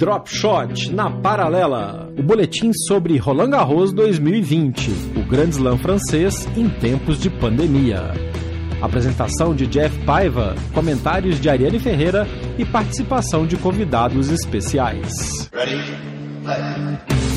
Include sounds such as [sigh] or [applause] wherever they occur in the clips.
Drop Shot na paralela. O boletim sobre Roland Garros 2020, o Grand Slam francês em tempos de pandemia. Apresentação de Jeff Paiva, comentários de Ariane Ferreira e participação de convidados especiais. Ready?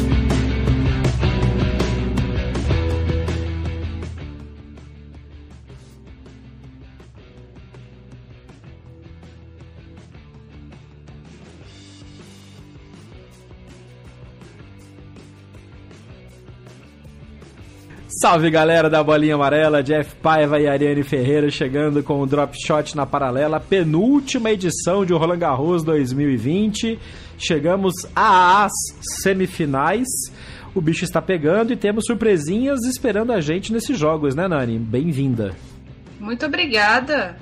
Salve galera da Bolinha Amarela, Jeff Paiva e Ariane Ferreira chegando com o Drop Shot na paralela, penúltima edição de Roland Garros 2020. Chegamos às semifinais. O bicho está pegando e temos surpresinhas esperando a gente nesses jogos, né, Nani? Bem-vinda. Muito obrigada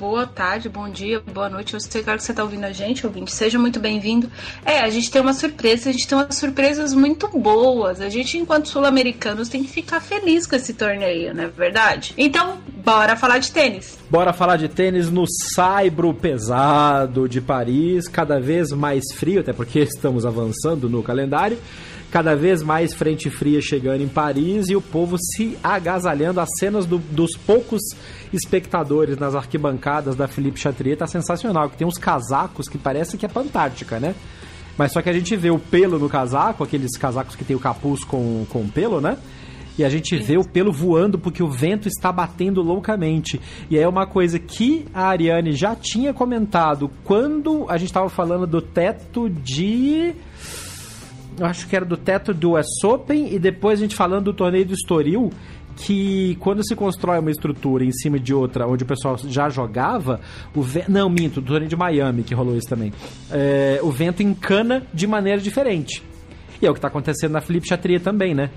boa tarde, bom dia, boa noite. Eu sei que você está ouvindo a gente, ouvinte. Seja muito bem-vindo. É, a gente tem uma surpresa, a gente tem umas surpresas muito boas. A gente, enquanto sul-americanos, tem que ficar feliz com esse torneio, não é verdade? Então, bora falar de tênis. Bora falar de tênis no saibro pesado de Paris, cada vez mais frio, até porque [laughs] estamos avançando no calendário cada vez mais frente fria chegando em Paris e o povo se agasalhando. As cenas do, dos poucos espectadores nas arquibancadas da Felipe Chatrier tá sensacional, que tem uns casacos que parece que é Pantártica, né? Mas só que a gente vê o pelo no casaco, aqueles casacos que tem o capuz com, com pelo, né? E a gente vê o pelo voando porque o vento está batendo loucamente. E é uma coisa que a Ariane já tinha comentado quando a gente estava falando do teto de eu acho que era do teto do US Open e depois a gente falando do torneio do Estoril, que quando se constrói uma estrutura em cima de outra, onde o pessoal já jogava, o vento. Não, minto, do torneio de Miami que rolou isso também. É, o vento encana de maneira diferente. E é o que está acontecendo na Felipe Chatrier também, né?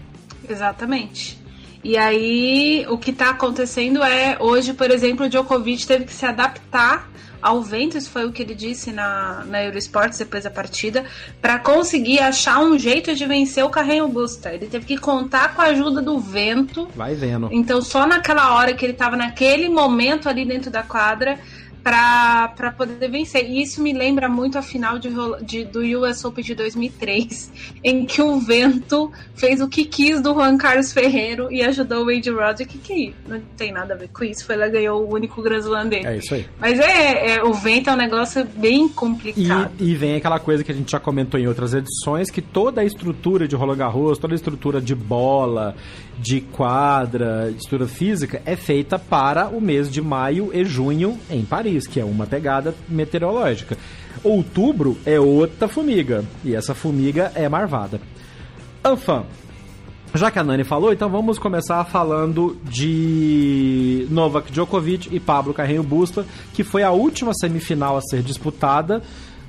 Exatamente. E aí, o que está acontecendo é, hoje, por exemplo, o Djokovic teve que se adaptar ao vento, isso foi o que ele disse na, na Eurosports depois da partida, para conseguir achar um jeito de vencer o Carreño Busta. Ele teve que contar com a ajuda do vento. Vai vendo. Então, só naquela hora que ele estava naquele momento ali dentro da quadra, para poder vencer. E isso me lembra muito a final de, de, do US Open de 2003, [laughs] em que o vento fez o que quis do Juan Carlos Ferreiro e ajudou o Wade Roddick, que não tem nada a ver com isso, foi lá ganhou o único Grand Slam dele. É isso aí. Mas é, é, o vento é um negócio bem complicado. E, e, vem aquela coisa que a gente já comentou em outras edições, que toda a estrutura de Roland Garros, toda a estrutura de bola, de quadra, estrutura física, é feita para o mês de maio e junho em Paris. Paris, que é uma pegada meteorológica. Outubro é outra formiga, e essa formiga é marvada. Anfã, já que a Nani falou, então vamos começar falando de Novak Djokovic e Pablo Carreño Busta, que foi a última semifinal a ser disputada.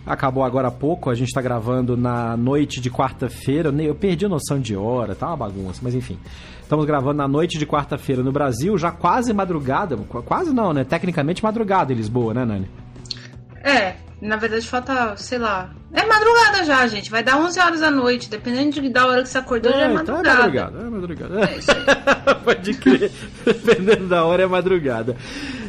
Acabou agora há pouco, a gente está gravando na noite de quarta-feira. Eu perdi a noção de hora, tá uma bagunça, mas enfim. Estamos gravando na noite de quarta-feira no Brasil, já quase madrugada. Quase não, né? Tecnicamente madrugada em Lisboa, né, Nani? É, na verdade falta, sei lá. É madrugada já, gente. Vai dar 11 horas da noite. Dependendo de, da hora que você acordou, é, já é madrugada. Então é madrugada, é madrugada. É isso aí. [laughs] Pode crer. Dependendo da hora, é madrugada.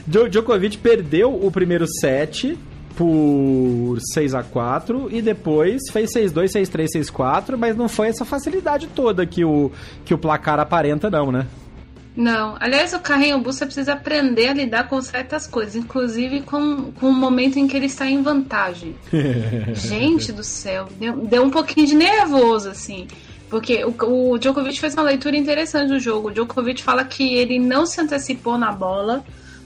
Djokovic perdeu o primeiro set por 6 a 4 e depois fez 6-2, 6-3, 6-4, mas não foi essa facilidade toda que o, que o placar aparenta, não, né? Não. Aliás, o Carrinho Busta precisa aprender a lidar com certas coisas, inclusive com, com o momento em que ele está em vantagem. [laughs] Gente do céu, deu, deu um pouquinho de nervoso, assim. Porque o, o Djokovic fez uma leitura interessante do jogo. O Djokovic fala que ele não se antecipou na bola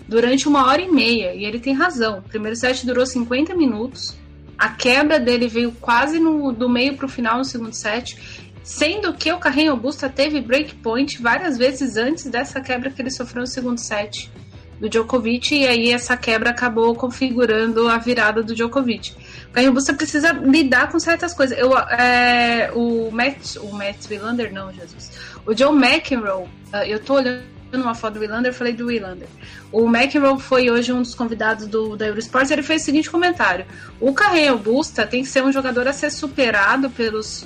durante uma hora e meia. E ele tem razão. O primeiro set durou 50 minutos. A quebra dele veio quase no, do meio para o final no segundo set. Sendo que o Carreño Busta teve breakpoint várias vezes antes dessa quebra que ele sofreu no segundo set do Djokovic, e aí essa quebra acabou configurando a virada do Djokovic. O Carreño Busta precisa lidar com certas coisas. Eu, é, o Matt, o Matt Wilander, não, Jesus. O John McEnroe, eu tô olhando uma foto do Wilander, falei do Wilander. O McEnroe foi hoje um dos convidados do, da Eurosports, ele fez o seguinte comentário. O Carreño Busta tem que ser um jogador a ser superado pelos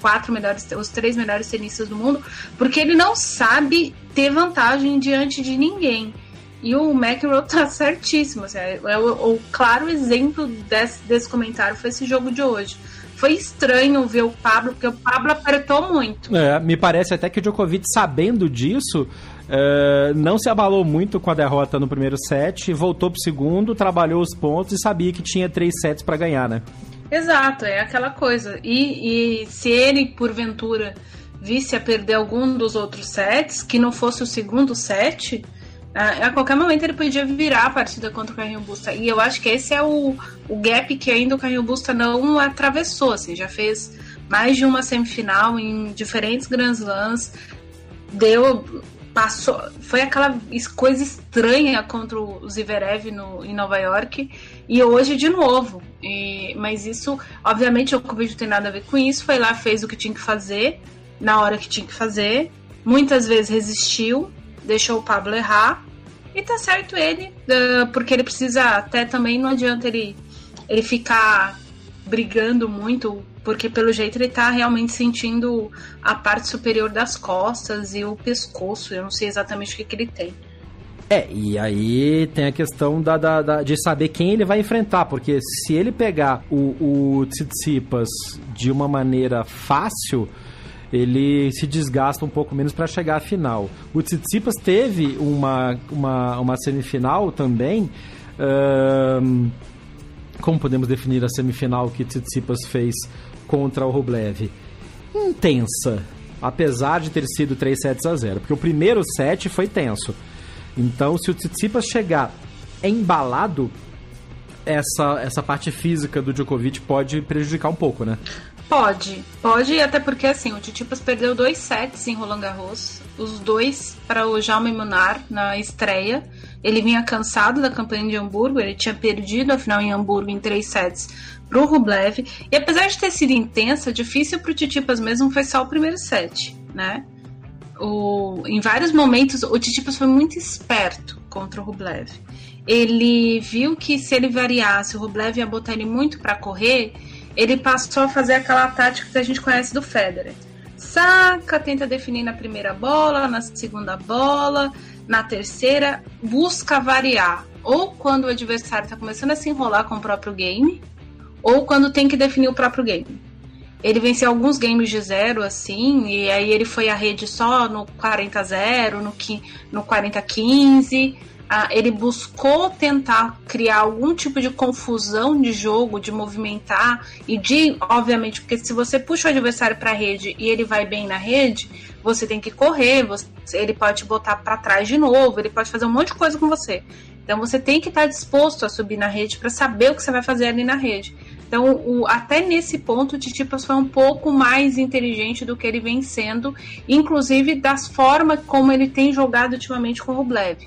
quatro melhores, os três melhores tenistas do mundo, porque ele não sabe ter vantagem diante de ninguém. E o McEnroe tá [laughs] certíssimo. Assim, é, é o, o, claro exemplo desse, desse comentário foi esse jogo de hoje. Foi estranho ver o Pablo, porque o Pablo apertou muito. É, me parece até que o Djokovic, sabendo disso, Uh, não se abalou muito com a derrota no primeiro set, voltou pro segundo, trabalhou os pontos e sabia que tinha três sets para ganhar, né? Exato, é aquela coisa. E, e se ele, porventura, visse a perder algum dos outros sets, que não fosse o segundo set, a, a qualquer momento ele podia virar a partida contra o Carrinho Busta. E eu acho que esse é o, o gap que ainda o Carrinho Busta não atravessou. Assim, já fez mais de uma semifinal em diferentes Grand Slams. Deu passou, foi aquela coisa estranha contra o Zverev no, em Nova York e hoje de novo. E, mas isso, obviamente, o Covid não tem nada a ver com isso. Foi lá, fez o que tinha que fazer na hora que tinha que fazer. Muitas vezes resistiu, deixou o Pablo errar e tá certo ele, porque ele precisa até também não adianta ele ele ficar brigando muito porque pelo jeito ele tá realmente sentindo a parte superior das costas e o pescoço. Eu não sei exatamente o que, que ele tem. É, e aí tem a questão da, da, da, de saber quem ele vai enfrentar, porque se ele pegar o, o Tsitsipas de uma maneira fácil, ele se desgasta um pouco menos para chegar à final. O Tsitsipas teve uma, uma, uma semifinal também. Como podemos definir a semifinal que Tsitsipas fez contra o Rublev. Intensa, apesar de ter sido 3 sets a 0, porque o primeiro set foi tenso. Então, se o Tsitsipas chegar embalado, essa, essa parte física do Djokovic pode prejudicar um pouco, né? Pode, pode, até porque assim, o Tsitsipas perdeu dois sets em Roland Garros, os dois para o Jaume Munar na estreia. Ele vinha cansado da campanha de Hamburgo, ele tinha perdido a final em Hamburgo em três sets pro Rublev. E apesar de ter sido intensa, difícil pro Titipas mesmo foi só o primeiro set, né? O, em vários momentos, o Titipas foi muito esperto contra o Rublev. Ele viu que se ele variasse, o Rublev ia botar ele muito para correr, ele passou a fazer aquela tática que a gente conhece do Federer. Saca, tenta definir na primeira bola, na segunda bola, na terceira, busca variar. Ou quando o adversário está começando a se enrolar com o próprio game, ou quando tem que definir o próprio game. Ele venceu alguns games de zero, assim, e aí ele foi à rede só no 40-0, no, no 40-15. Ah, ele buscou tentar criar algum tipo de confusão de jogo, de movimentar e de, obviamente, porque se você puxa o adversário para a rede e ele vai bem na rede, você tem que correr, você, ele pode te botar para trás de novo, ele pode fazer um monte de coisa com você. Então você tem que estar disposto a subir na rede para saber o que você vai fazer ali na rede. Então, o, até nesse ponto, o Titipas foi um pouco mais inteligente do que ele vem sendo, inclusive das formas como ele tem jogado ultimamente com o Rublev.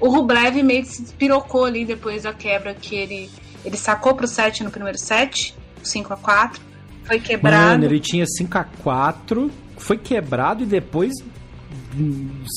O Rublev meio que se despirocou ali depois da quebra que ele, ele sacou pro set no primeiro set, 5 a 4 foi quebrado. Mano, ele tinha 5 a 4 foi quebrado e depois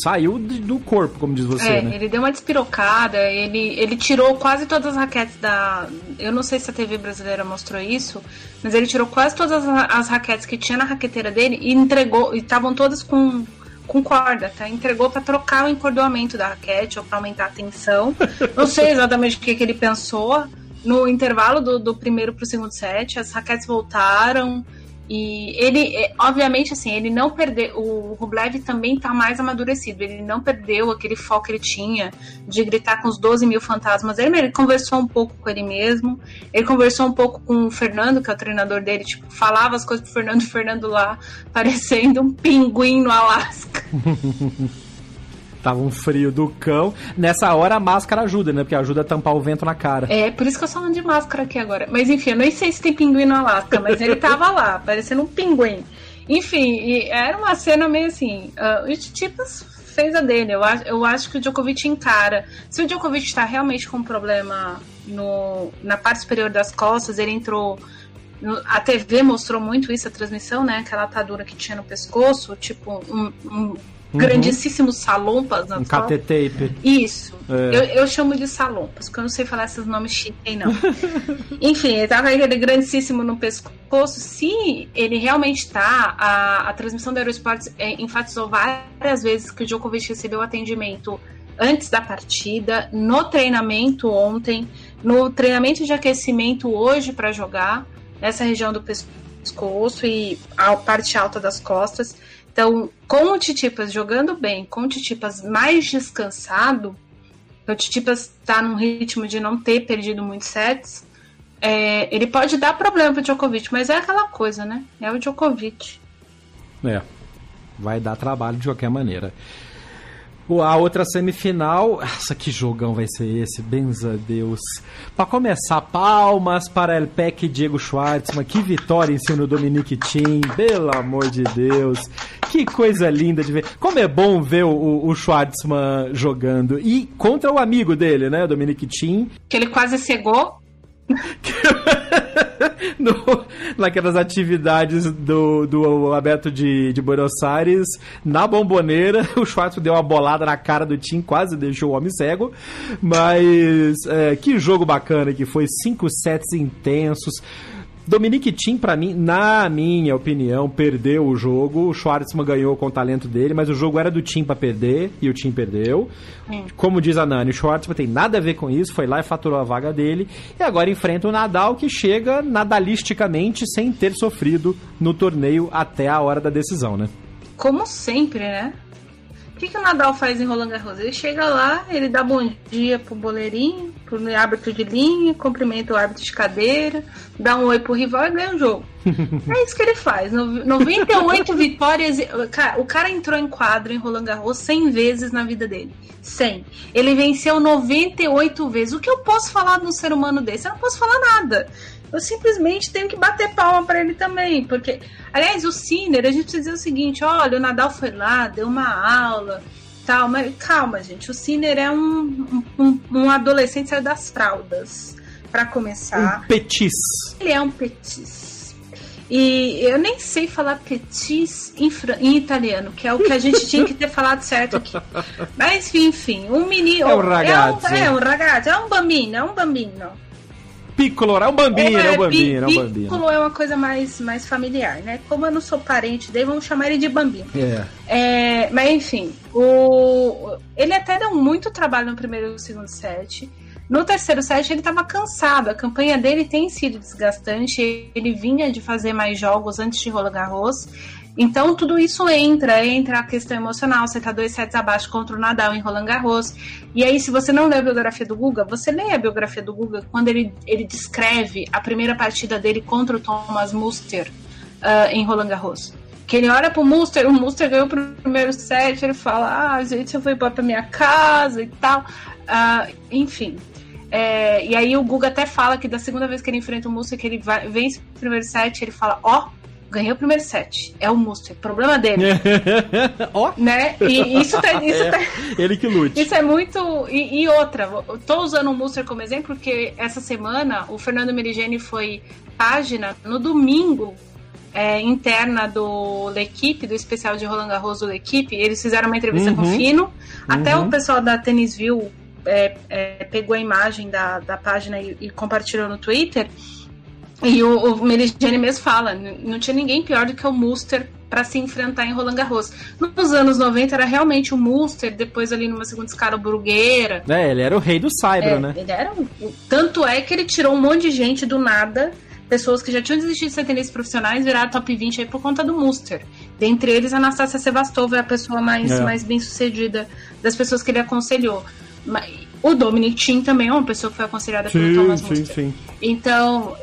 saiu do corpo, como diz você, é, né? ele deu uma despirocada, ele, ele tirou quase todas as raquetes da... Eu não sei se a TV brasileira mostrou isso, mas ele tirou quase todas as raquetes que tinha na raqueteira dele e entregou, e estavam todas com, com corda, tá? Entregou para trocar o encordoamento da raquete ou para aumentar a tensão. Não sei exatamente o que, que ele pensou. No intervalo do, do primeiro pro segundo set, as raquetes voltaram e ele, é, obviamente, assim, ele não perdeu. O Rublev também tá mais amadurecido. Ele não perdeu aquele foco que ele tinha de gritar com os 12 mil fantasmas. Ele, ele conversou um pouco com ele mesmo. Ele conversou um pouco com o Fernando, que é o treinador dele. Tipo, falava as coisas pro Fernando, o Fernando lá, [laughs] parecendo um pinguim no Alasca. [laughs] Tava um frio do cão. Nessa hora a máscara ajuda, né? Porque ajuda a tampar o vento na cara. É, por isso que eu sou de máscara aqui agora. Mas enfim, eu nem sei se tem pinguim no Alasca, mas ele tava lá, [laughs] parecendo um pinguim. Enfim, era uma cena meio assim. Uh, o Tsitsipas fez a dele. Eu acho, eu acho que o Djokovic encara. Se o Djokovic está realmente com um problema no, na parte superior das costas, ele entrou. No, a TV mostrou muito isso, a transmissão, né? Aquela atadura que tinha no pescoço, tipo um, um uhum. grandíssimos salompas na Um tape Isso. É. Eu, eu, chamo de salompas, porque eu não sei falar esses nomes chiques, não. [laughs] Enfim, ele tava grandíssimo no pescoço. Se ele realmente tá, a, a transmissão da Eurosports é, enfatizou várias vezes que o Djokovic recebeu atendimento antes da partida, no treinamento ontem, no treinamento de aquecimento hoje para jogar, nessa região do pescoço e a parte alta das costas. Então, com o Titipas jogando bem, com o Titipas mais descansado, o Titipas está num ritmo de não ter perdido muitos sets, é, ele pode dar problema pro Djokovic, mas é aquela coisa, né? É o Djokovic. É, vai dar trabalho de qualquer maneira. A outra semifinal, nossa, que jogão vai ser esse, benza Deus. Para começar, palmas para El Peck e Diego Schwartzman, que vitória em cima do Dominic Thiem, pelo amor de Deus. Que coisa linda de ver. Como é bom ver o, o Schwartzman jogando. E contra o amigo dele, né, Dominic Thiem. Que ele quase cegou. [laughs] no, naquelas atividades do, do aberto de, de Buenos Aires, na bomboneira, [laughs] o Schwartz deu uma bolada na cara do Tim, quase deixou o homem cego. Mas é, que jogo bacana que foi, cinco sets intensos. Dominique Thiem, para mim, na minha opinião, perdeu o jogo. O Schwartzman ganhou com o talento dele, mas o jogo era do Thiem para perder e o Thiem perdeu. Hum. Como diz a Nani, o Schwartzman tem nada a ver com isso, foi lá e faturou a vaga dele. E agora enfrenta o Nadal, que chega nadalisticamente sem ter sofrido no torneio até a hora da decisão, né? Como sempre, né? O que, que o Nadal faz em Roland Garros? Ele chega lá, ele dá bom dia pro boleirinho, pro árbitro de linha, cumprimenta o árbitro de cadeira, dá um oi pro rival e ganha o jogo. [laughs] é isso que ele faz. 98 [laughs] vitórias. O cara entrou em quadro em Roland Garros 100 vezes na vida dele. 100. Ele venceu 98 vezes. O que eu posso falar de um ser humano desse? Eu não posso falar nada eu simplesmente tenho que bater palma para ele também. Porque, aliás, o Sinner, a gente precisa dizer o seguinte: olha, o Nadal foi lá, deu uma aula, tal, mas calma, gente. O Sinner é um, um, um adolescente saiu das fraldas, para começar. Um petis. Ele é um petis. E eu nem sei falar petis em, em, italiano, que é o que a gente tinha que ter [laughs] falado certo aqui. Mas enfim, um menino. É um ragazzo. É um, é um ragazzo, é um bambino, é um bambino. Piccolo, é um bambino, é, é um bambino, é um bambino. Piccolo é uma coisa mais, mais familiar, né? Como eu não sou parente dele, vamos chamar ele de bambino. É. é mas enfim, o... ele até deu muito trabalho no primeiro e segundo set. No terceiro set ele estava cansado, a campanha dele tem sido desgastante, ele vinha de fazer mais jogos antes de Roland Garros. Então tudo isso entra, entra a questão emocional. Você tá dois sets abaixo contra o Nadal em Roland Garros. E aí, se você não lê a biografia do Guga, você lê a biografia do Guga quando ele, ele descreve a primeira partida dele contra o Thomas Muster uh, em Roland Garros. Que ele olha pro Muster, o Muster ganhou o primeiro set, ele fala, ah, gente, eu vou embora pra minha casa e tal. Uh, enfim. É, e aí o Guga até fala que da segunda vez que ele enfrenta o Muster, que ele vai, vence o primeiro set, ele fala, ó, oh, ganhei o primeiro set. É o Muster, problema dele. [laughs] Ó. oh. Né? E isso tá, [laughs] isso é, tá, ele que lute. Isso é muito. E, e, outra, tô usando o Muster como exemplo, porque essa semana o Fernando Merigeni foi página no domingo. É, interna do L'Equipe, do especial de Roland Garros do L'Equipe, eles fizeram uma entrevista uhum. com o uhum. Fino. Uhum. Até o pessoal da Tennis View é, é, pegou a imagem da, da página e, e compartilhou no Twitter. E o, o mesmo fala, não tinha ninguém pior do que o Muster para se enfrentar em Roland Garros. Nos anos 90 era realmente o Muster, depois ali numa segunda escala o Brugueira. É, ele era o rei do Saibro, é, né? Ele era um, tanto é que ele tirou um monte de gente do nada, pessoas que já tinham desistido de ser tenistas profissionais, viraram top 20 aí por conta do Muster. Dentre eles, a Anastasia Sevastova é a pessoa mais, é. mais bem sucedida das pessoas que ele aconselhou. O Dominic Thiem também é uma pessoa que foi aconselhada sim, pelo Thomas Muster. Sim, sim. Então,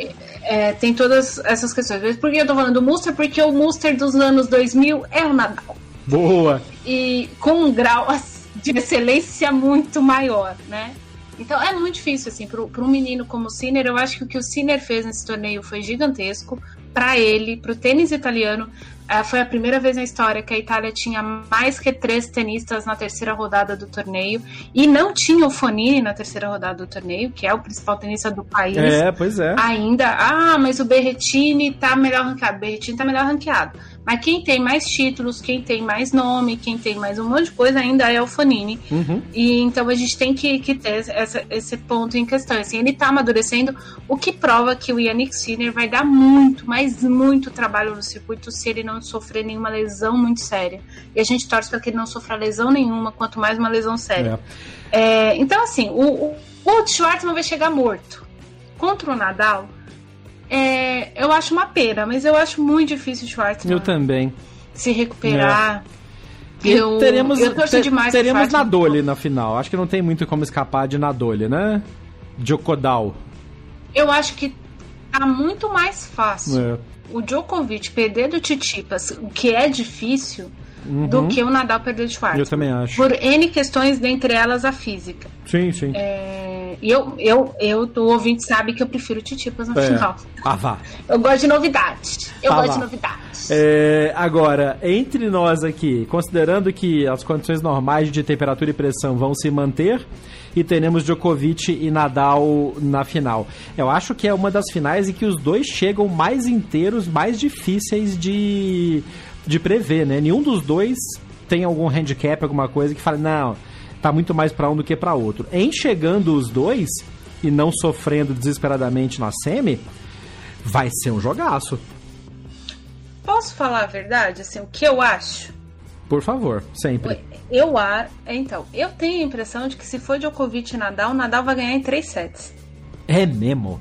é, tem todas essas questões. Por que eu tô falando do Muster? Porque o Muster dos anos 2000 é o Nadal. Boa! E com um grau de excelência muito maior, né? Então é muito difícil, assim, para um menino como o Sinner. Eu acho que o que o Sinner fez nesse torneio foi gigantesco para ele, para o tênis italiano. É, foi a primeira vez na história que a Itália tinha mais que três tenistas na terceira rodada do torneio e não tinha o Fonini na terceira rodada do torneio, que é o principal tenista do país. É, pois é. Ainda, ah, mas o Berretini tá melhor ranqueado. O Berretini tá melhor ranqueado. Mas quem tem mais títulos, quem tem mais nome, quem tem mais um monte de coisa ainda é o Fonini. Uhum. E então a gente tem que, que ter essa, esse ponto em questão. Assim, ele tá amadurecendo, o que prova que o Yannick Sinner vai dar muito, mas muito trabalho no circuito se ele não sofrer nenhuma lesão muito séria. E a gente torce para que ele não sofra lesão nenhuma, quanto mais uma lesão séria. É. É, então, assim, o, o, o Schwartzman vai chegar morto. Contra o Nadal, é, eu acho uma pena, mas eu acho muito difícil o Schwartzman. Eu também. Se recuperar. É. Eu, teremos, eu torço demais teremos Nadoli na final. Acho que não tem muito como escapar de Nadoli, né? Djokodal. Eu acho que tá muito mais fácil é. o Djokovic perder do Titipas, o que é difícil, uhum. do que o Nadal perder do Schwartzman. Eu também acho. Por N questões, dentre elas a física. Sim, sim. É, eu, eu, eu, o ouvinte sabe que eu prefiro Titipas no é. final. Ah, vá. Eu gosto de novidade. Eu ah, gosto vá. de novidades. É, agora, entre nós aqui, considerando que as condições normais de temperatura e pressão vão se manter, e teremos Djokovic e Nadal na final. Eu acho que é uma das finais em que os dois chegam mais inteiros, mais difíceis de, de prever, né? Nenhum dos dois tem algum handicap, alguma coisa que fala, não, tá muito mais para um do que para outro. Em chegando os dois e não sofrendo desesperadamente na semi, vai ser um jogaço. Posso falar a verdade, assim, o que eu acho? Por favor, sempre. Eu ar, então, eu tenho a impressão de que se for Djokovic e Nadal, Nadal vai ganhar em três sets. É mesmo?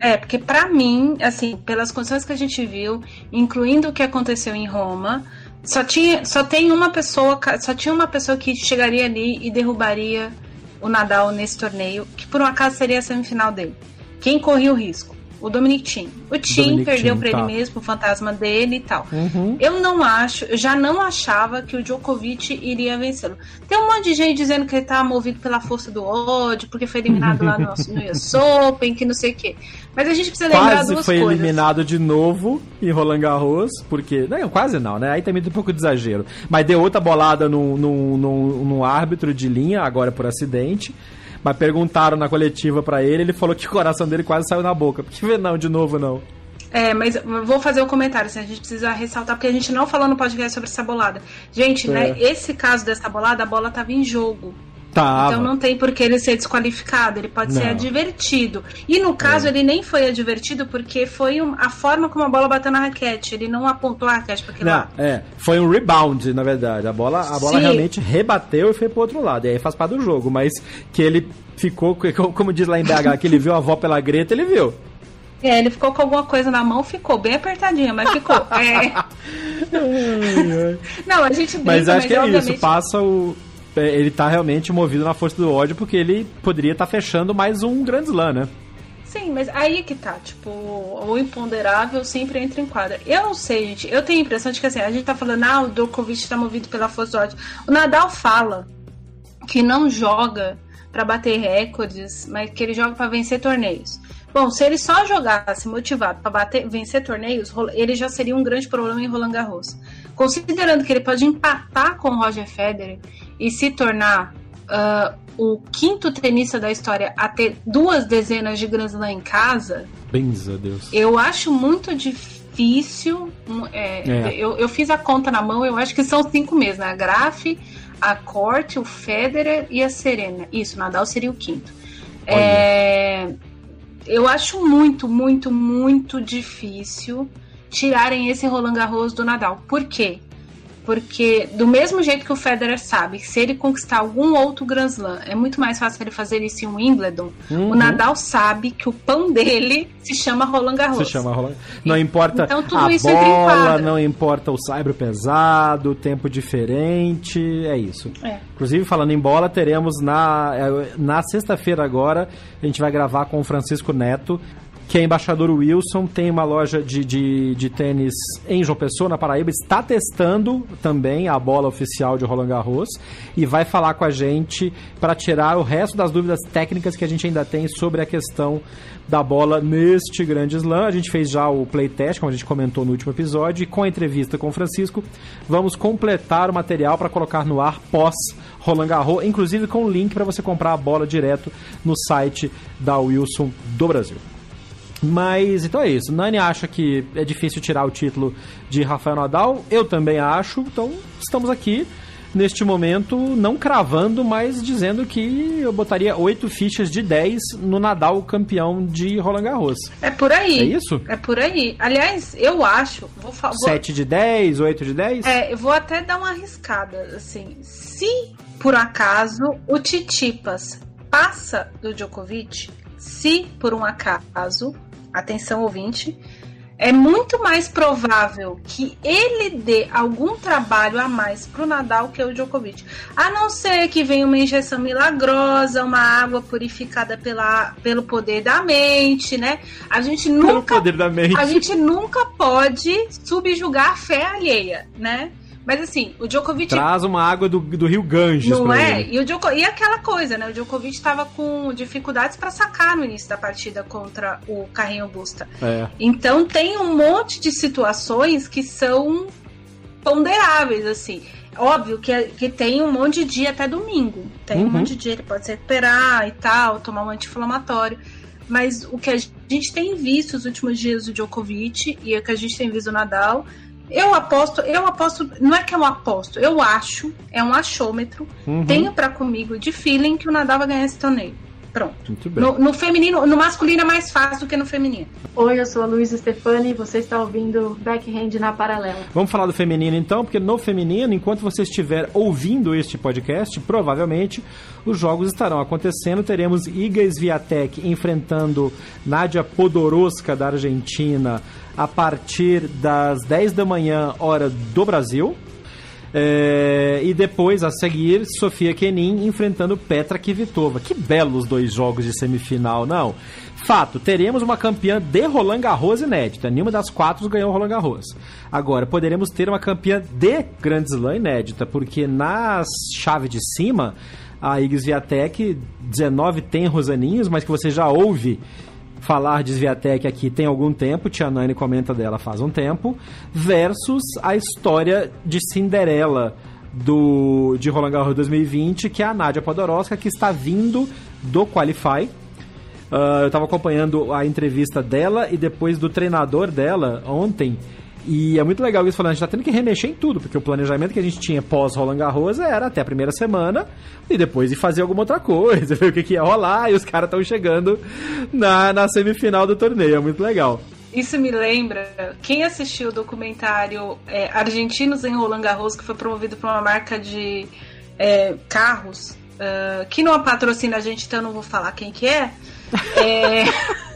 É, porque para mim, assim, pelas condições que a gente viu, incluindo o que aconteceu em Roma, só tinha, só tem uma pessoa, só tinha uma pessoa que chegaria ali e derrubaria o Nadal nesse torneio, que por um acaso seria a semifinal dele. Quem corria o risco? O Dominic Thiem. O Thiem perdeu para tá. ele mesmo, o fantasma dele e tal. Uhum. Eu não acho, eu já não achava que o Djokovic iria vencê-lo. Tem um monte de gente dizendo que ele tá movido pela força do ódio, porque foi eliminado lá no, no [laughs] US Open, que não sei o quê. Mas a gente precisa quase lembrar duas foi coisas. eliminado de novo em Roland Garros, porque... Não, quase não, né? Aí também tem um pouco de exagero. Mas deu outra bolada no, no, no, no árbitro de linha, agora por acidente. Mas perguntaram na coletiva para ele, ele falou que o coração dele quase saiu na boca. Porque não, de novo não. É, mas vou fazer o um comentário, assim, a gente precisa ressaltar, porque a gente não falou no podcast sobre essa bolada. Gente, né, é. né, esse caso dessa bolada, a bola tava em jogo. Tava. Então não tem por que ele ser desqualificado, ele pode não. ser advertido. E no caso, é. ele nem foi advertido porque foi um, a forma como a bola bateu na raquete. Ele não apontou a raquete para aquele não, lado. É, foi um rebound, na verdade. A bola, a bola realmente rebateu e foi pro outro lado. E aí faz parte do jogo. Mas que ele ficou, [laughs] como diz lá em BH, que ele viu a avó pela greta, ele viu. É, ele ficou com alguma coisa na mão, ficou bem apertadinha, mas ficou. [laughs] É... não, a gente brinca, mas acho mas que é isso, passa o, ele tá realmente movido na força do ódio porque ele poderia estar tá fechando mais um Grand Slam, né? Sim, mas aí que tá, tipo, o imponderável sempre entra em quadra. Eu não sei, gente, eu tenho a impressão de que assim, a gente tá falando, ah, o Djokovic tá movido pela força do ódio. O Nadal fala que não joga para bater recordes, mas que ele joga para vencer torneios. Bom, se ele só jogasse motivado para vencer torneios, ele já seria um grande problema em Roland Garros. Considerando que ele pode empatar com o Roger Federer e se tornar uh, o quinto tenista da história a ter duas dezenas de Grand Slam em casa. Benza Deus. Eu acho muito difícil. É, é. Eu, eu fiz a conta na mão, eu acho que são cinco meses, né? A Graf, a Corte, o Federer e a Serena. Isso, Nadal seria o quinto. É, eu acho muito, muito, muito difícil tirarem esse Roland Garros do Nadal. Por quê? Porque, do mesmo jeito que o Federer sabe, se ele conquistar algum outro Grand Slam, é muito mais fácil ele fazer isso em Wimbledon. Uhum. O Nadal sabe que o pão dele se chama Roland Garros. Se chama Roland Não importa então, tudo a isso bola, não importa o saibro pesado, tempo diferente, é isso. É. Inclusive, falando em bola, teremos na, na sexta-feira agora, a gente vai gravar com o Francisco Neto que é embaixador Wilson, tem uma loja de, de, de tênis em João Pessoa, na Paraíba, está testando também a bola oficial de Roland Garros e vai falar com a gente para tirar o resto das dúvidas técnicas que a gente ainda tem sobre a questão da bola neste grande slam. A gente fez já o playtest, como a gente comentou no último episódio, e com a entrevista com o Francisco, vamos completar o material para colocar no ar pós Roland Garros, inclusive com o link para você comprar a bola direto no site da Wilson do Brasil. Mas então é isso. Nani acha que é difícil tirar o título de Rafael Nadal. Eu também acho. Então estamos aqui neste momento, não cravando, mas dizendo que eu botaria oito fichas de 10 no Nadal campeão de Roland Garros. É por aí. É isso? É por aí. Aliás, eu acho. Vou falar. 7 de 10, 8 de 10? É, eu vou até dar uma arriscada. Assim, se por acaso o Titipas passa do Djokovic, se por um acaso atenção ouvinte, é muito mais provável que ele dê algum trabalho a mais pro Nadal que o Djokovic. A não ser que venha uma injeção milagrosa, uma água purificada pela, pelo poder da mente, né? A gente nunca. Pelo poder da mente. A gente nunca pode subjugar a fé alheia, né? Mas assim, o Djokovic. Traz uma água do, do rio Ganges. Não é? E, o Djoko... e aquela coisa, né? O Djokovic estava com dificuldades para sacar no início da partida contra o Carrinho Busta. É. Então tem um monte de situações que são ponderáveis, assim. Óbvio que, que tem um monte de dia até domingo. Tem uhum. um monte de dia, ele pode se recuperar e tal, tomar um anti-inflamatório. Mas o que a gente tem visto nos últimos dias do Djokovic e o que a gente tem visto do Nadal eu aposto, eu aposto, não é que eu aposto, eu acho, é um achômetro, uhum. tenho para comigo de feeling que o Nadal vai ganhar esse torneio. Pronto. Muito bem. No, no, feminino, no masculino é mais fácil do que no feminino. Oi, eu sou a Luísa Stefani e você está ouvindo Backhand na Paralela. Vamos falar do feminino então, porque no feminino, enquanto você estiver ouvindo este podcast, provavelmente os jogos estarão acontecendo. Teremos Iga Swiatek enfrentando Nadia Podoroska da Argentina a partir das 10 da manhã, hora do Brasil. É, e depois, a seguir, Sofia Kenin enfrentando Petra Kvitova. Que belos dois jogos de semifinal, não? Fato, teremos uma campeã de Roland Garros inédita. Nenhuma das quatro ganhou Roland Garros. Agora, poderemos ter uma campeã de Grand Slam inédita, porque na chave de cima, a Iggs Viatek 19 tem Rosaninhos, mas que você já ouve falar de Sviatek aqui tem algum tempo, Tia Nani comenta dela faz um tempo, versus a história de Cinderela do de Roland Garros 2020, que é a Nadia Podoroska, que está vindo do Qualify. Uh, eu estava acompanhando a entrevista dela e depois do treinador dela ontem, e é muito legal isso falando, a gente tá tendo que remexer em tudo, porque o planejamento que a gente tinha pós Roland Garros era até a primeira semana e depois ir fazer alguma outra coisa, [laughs] ver o que, que ia rolar, e os caras estão chegando na, na semifinal do torneio, é muito legal. Isso me lembra, quem assistiu o documentário é, Argentinos em Roland Garros, que foi promovido por uma marca de é, carros, uh, que não patrocina a gente, então eu não vou falar quem que é. é... [laughs]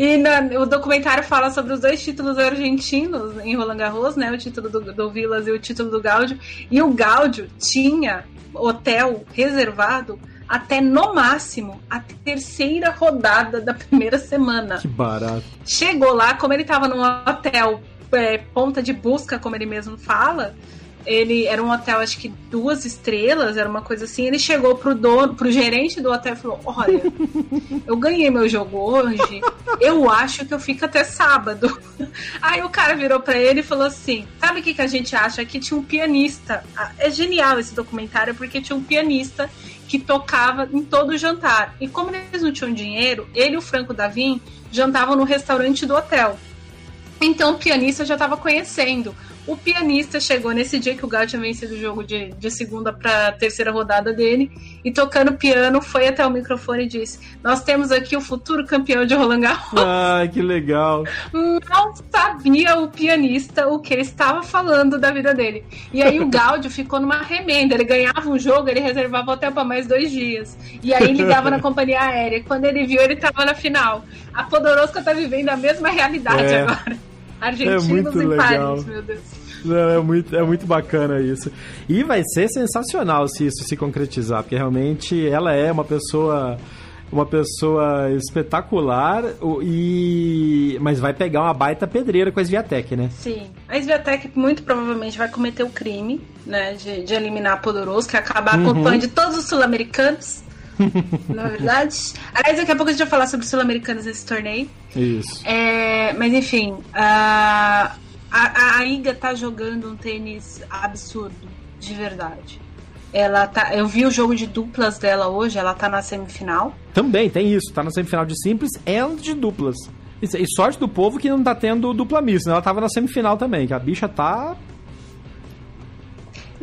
E na, o documentário fala sobre os dois títulos argentinos em Roland Garros, né? O título do, do Vilas e o título do Gáudio. E o Gáudio tinha hotel reservado até no máximo a terceira rodada da primeira semana. Que barato. Chegou lá, como ele estava num hotel é, ponta de busca, como ele mesmo fala, ele era um hotel, acho que duas estrelas, era uma coisa assim. Ele chegou pro dono, pro gerente do hotel e falou: Olha, [laughs] eu ganhei meu jogo hoje, eu acho que eu fico até sábado. [laughs] Aí o cara virou para ele e falou assim: Sabe o que, que a gente acha? Que tinha um pianista. Ah, é genial esse documentário porque tinha um pianista que tocava em todo o jantar. E como eles não tinham dinheiro, ele e o Franco Davim jantavam no restaurante do hotel. Então o pianista já estava conhecendo o pianista chegou nesse dia que o Gal tinha vencido o jogo de, de segunda para terceira rodada dele e tocando piano foi até o microfone e disse: Nós temos aqui o futuro campeão de Roland Garros. Ah, que legal! Não sabia o pianista o que ele estava falando da vida dele. E aí o Gaudio [laughs] ficou numa remenda. Ele ganhava um jogo, ele reservava hotel para mais dois dias. E aí ligava na companhia aérea. Quando ele viu, ele estava na final. A Podoroska tá vivendo a mesma realidade é. agora. Argentinos é muito legal. Paris, meu Deus. Não, é, muito, é muito bacana isso. E vai ser sensacional se isso se concretizar, porque realmente ela é uma pessoa uma pessoa espetacular e mas vai pegar uma baita pedreira com a Sviatek, né? Sim. A Sviatek muito provavelmente vai cometer o crime, né, de, de eliminar a Podoroska, acabar uhum. com o de todos os sul-americanos. [laughs] na é verdade. Aliás, daqui a pouco a gente vai falar sobre sul-americanos nesse torneio. Isso. É, mas enfim, a, a, a Iga tá jogando um tênis absurdo, de verdade. Ela tá, eu vi o jogo de duplas dela hoje, ela tá na semifinal. Também tem isso, tá na semifinal de simples e de duplas. E sorte do povo que não tá tendo dupla mista, né? Ela tava na semifinal também, que a bicha tá